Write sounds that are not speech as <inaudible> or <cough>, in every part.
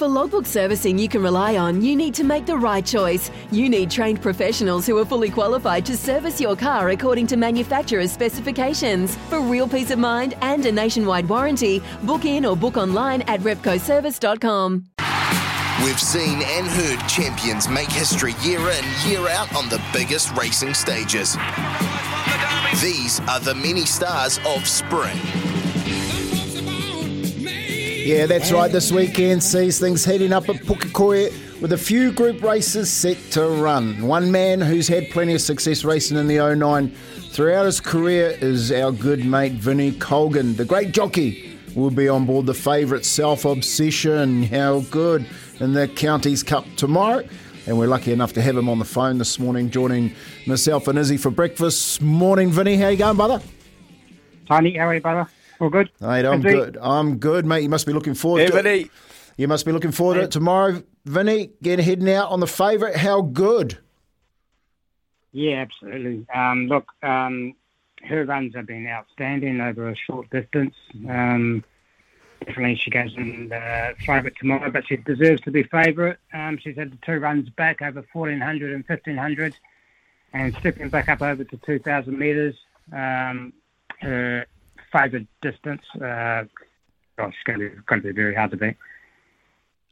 For logbook servicing you can rely on, you need to make the right choice. You need trained professionals who are fully qualified to service your car according to manufacturer's specifications. For real peace of mind and a nationwide warranty, book in or book online at repcoservice.com. We've seen and heard champions make history year in, year out on the biggest racing stages. These are the many stars of spring. Yeah, that's right. This weekend sees things heating up at Pukekohe with a few group races set to run. One man who's had plenty of success racing in the 09 throughout his career is our good mate Vinnie Colgan. The great jockey will be on board the favourite Self Obsession. How good in the Counties Cup tomorrow. And we're lucky enough to have him on the phone this morning, joining myself and Izzy for breakfast. Morning, Vinny. How you going, brother? Tony, how are you, brother? All good? Mate, I'm Izzy? good. I'm good, mate. You must be looking forward Hey, to Vinny. it. You must be looking forward to it tomorrow. Vinny, get heading out on the favourite. How good? Yeah, absolutely. Um, look, um, her runs have been outstanding over a short distance. Um, definitely she goes in the favourite tomorrow, but she deserves to be favourite. Um, she's had the two runs back over 1400 and 1500 and stepping back up over to 2000 metres. Um, her favourite distance, uh, oh, it's going to be, going to be very hard to beat.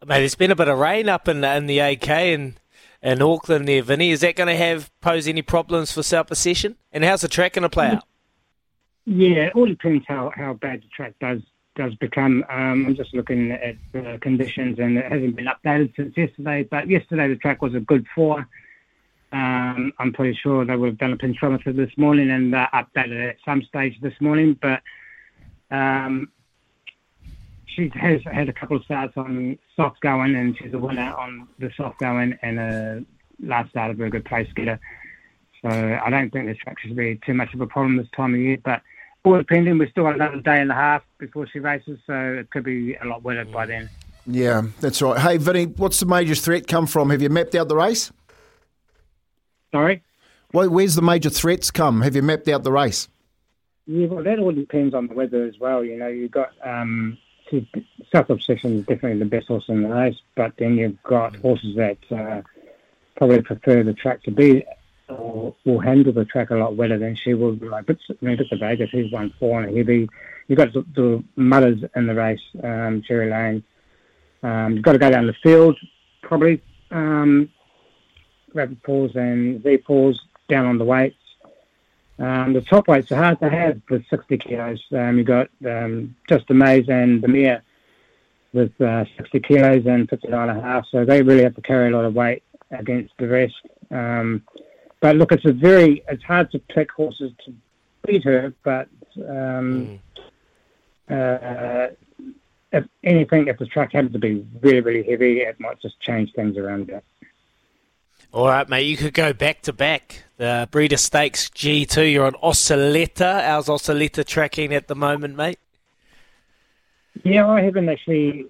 Mate, there's been a bit of rain up in, in the AK and in Auckland there, Vinny. Is that going to have pose any problems for South Possession? And how's the track going to play out? Yeah, it all depends how, how bad the track does does become. Um, I'm just looking at the conditions, and it hasn't been updated since yesterday. But yesterday the track was a good four. Um, I'm pretty sure they done a penetrometer this morning and uh, updated it at some stage this morning. But um, she has had a couple of starts on soft going, and she's a winner on the soft going, and a last start of a good place getter. So I don't think the track should be too much of a problem this time of year. But all depending, we've still got another day and a half before she races, so it could be a lot wetter by then. Yeah, that's right. Hey, Vinny, what's the major threat come from? Have you mapped out the race? Sorry? Where- Where's the major threats come? Have you mapped out the race? Yeah, well, that all depends on the weather as well. You know, you've got um, South Obsession is definitely the best horse in the race, but then you've got horses that uh, probably prefer the track to be or will handle the track a lot wetter than she will. Like Bits, I mean, Bits of Vegas, he's won four on a heavy. You've got the, the mutters in the race, um, Cherry Lane. Um, you've got to go down the field, probably. Um, rapid pause and V pause down on the weights. Um, the top weights are hard to have with 60 kilos. Um, you've got um, Just Maze and the Mere with uh, 60 kilos and 59 and a half. So they really have to carry a lot of weight against the rest. Um, but look, it's a very, it's hard to pick horses to beat her, but um, uh, if anything, if the track had to be really, really heavy, it might just change things around a bit. All right, mate, you could go back to back. The Breeder Stakes G2, you're on Oscilleta. How's Oscilleta tracking at the moment, mate? Yeah, I haven't actually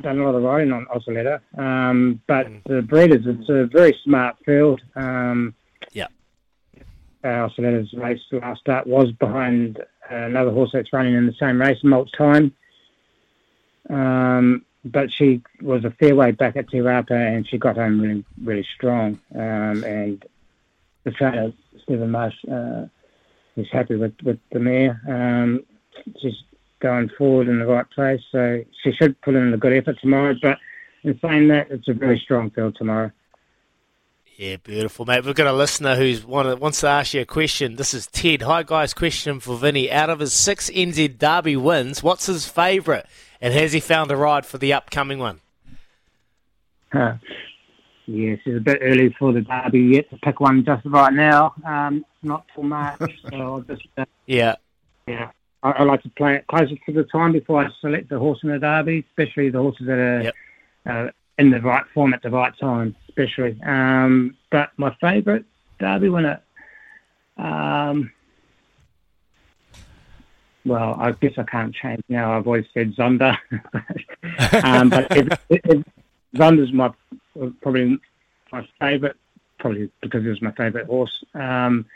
done a lot of riding on Oscilleta, um, but the breeders, it's a very smart field. Um, yeah. Uh, race last start was behind another horse that's running in the same race, Malt Time. Um, but she was a fair way back at Te and she got home really, really strong. Um, and the trainer, Stephen Marsh, uh, is happy with, with the mare. Um, she's going forward in the right place, so she should put in a good effort tomorrow. But in saying that, it's a very strong field tomorrow. Yeah, beautiful, mate. We've got a listener who's want wants to ask you a question. This is Ted. Hi, guys. Question for Vinny. Out of his six NZ Derby wins, what's his favourite? And has he found a ride for the upcoming one? Uh, yes, it's a bit early for the Derby yet to pick one just right now. Um, not till March, <laughs> so I'll just uh, Yeah. yeah. I, I like to play it closer to the time before I select the horse in the Derby, especially the horses that are Yep. uh, in the right form at the right time, especially. Um, but my favourite Derby winner, um, well, I guess I can't change now. I've always said Zonda, <laughs> um, but if, if, Zonda's my probably my favourite, probably because it was my favourite horse. Um,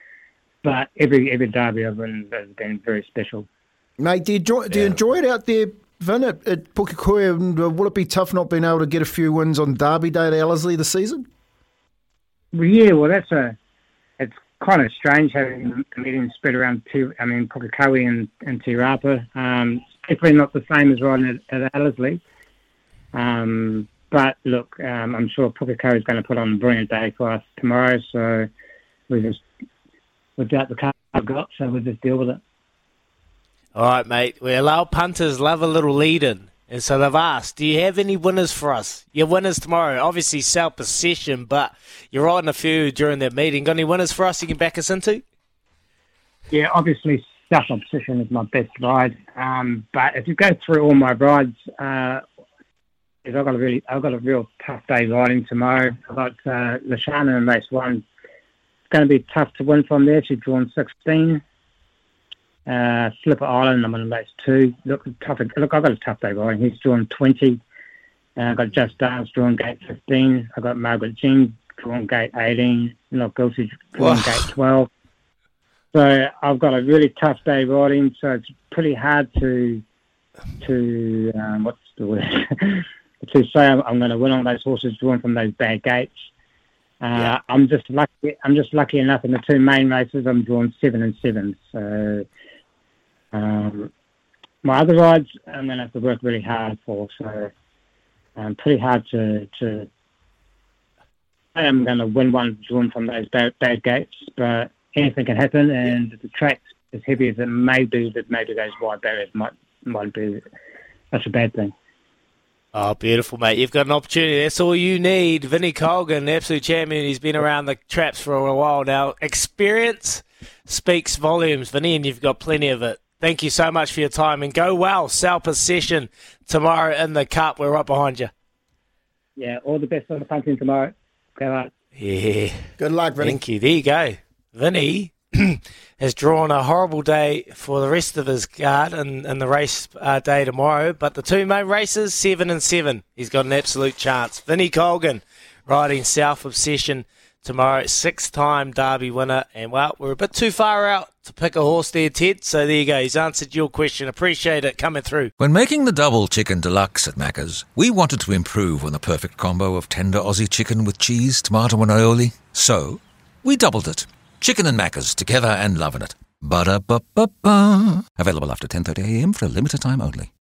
but every every Derby I've run has been very special. Mate, do you enjoy, do you enjoy it out there, Vin, at, at Pukekohe? Uh, will it be tough not being able to get a few wins on Derby Day at Ellerslie this season? Well, yeah, well, that's a. Kind of strange having the meetings spread around two. I mean, Pukekohe and and Te Rapa. Um, definitely not the same as riding at, at Ellerslie. Um, but look, um, I'm sure Pukekohe is going to put on a brilliant day for us tomorrow. So we just we've got the car I've got, so we'll just deal with it. All right, mate. We allow punters love a little lead in. And so they've asked, do you have any winners for us? Your winners tomorrow. Obviously, South Possession, but you're riding a few during that meeting. Got any winners for us you can back us into? Yeah, obviously South Opposition is my best ride. Um, but if you go through all my rides, uh, I've got a really, I've got a real tough day riding tomorrow. I've got uh, Lashana in race one. It's going to be tough to win from there. She's drawn 16. Uh, Slipper Island, I'm in race two. Look, tough. Look, I've got a tough day riding. He's drawn 20. Uh, I've got Just Dance drawn gate 15. I've got Margaret Jean drawn gate 18. Not guilty drawn Wow. gate 12. So I've got a really tough day riding. So it's pretty hard to to um, what's the word <laughs> to say I'm, I'm going to win on those horses drawn from those bad gates. Uh, Yeah. I'm just lucky. I'm just lucky enough in the two main races. I'm drawn seven and seven. So um, my other rides, I'm going to have to work really hard for. So um, pretty hard to to. I am going to win one drawn from those bad, bad gates, but anything can happen, and the track as heavy as it may be, that maybe those wide barriers might might be such a bad thing. Oh, beautiful, mate. You've got an opportunity. That's all you need. Vinnie Colgan, absolute champion. He's been around the traps for a while now. Experience speaks volumes, Vinnie, and you've got plenty of it. Thank you so much for your time and go well. South Possession tomorrow in the Cup. We're right behind you. Yeah, all the best on the punting tomorrow. Go out. Yeah. Good luck, Vinny. Thank you. There you go. Vinny <clears throat> has drawn a horrible day for the rest of his guard and, and the race uh, day tomorrow. But the two main races, seven and seven, he's got an absolute chance. Vinny Colgan riding South Obsession tomorrow, six-time Derby winner. And well, we're a bit too far out to pick a horse there, Ted. So there you go. He's answered your question. Appreciate it coming through. When making the double chicken deluxe at Macca's, we wanted to improve on the perfect combo of tender Aussie chicken with cheese, tomato, and aioli. So, we doubled it. Chicken and Macca's together and loving it. Ba-da-ba-ba-ba. Available after 10.30am for a limited time only.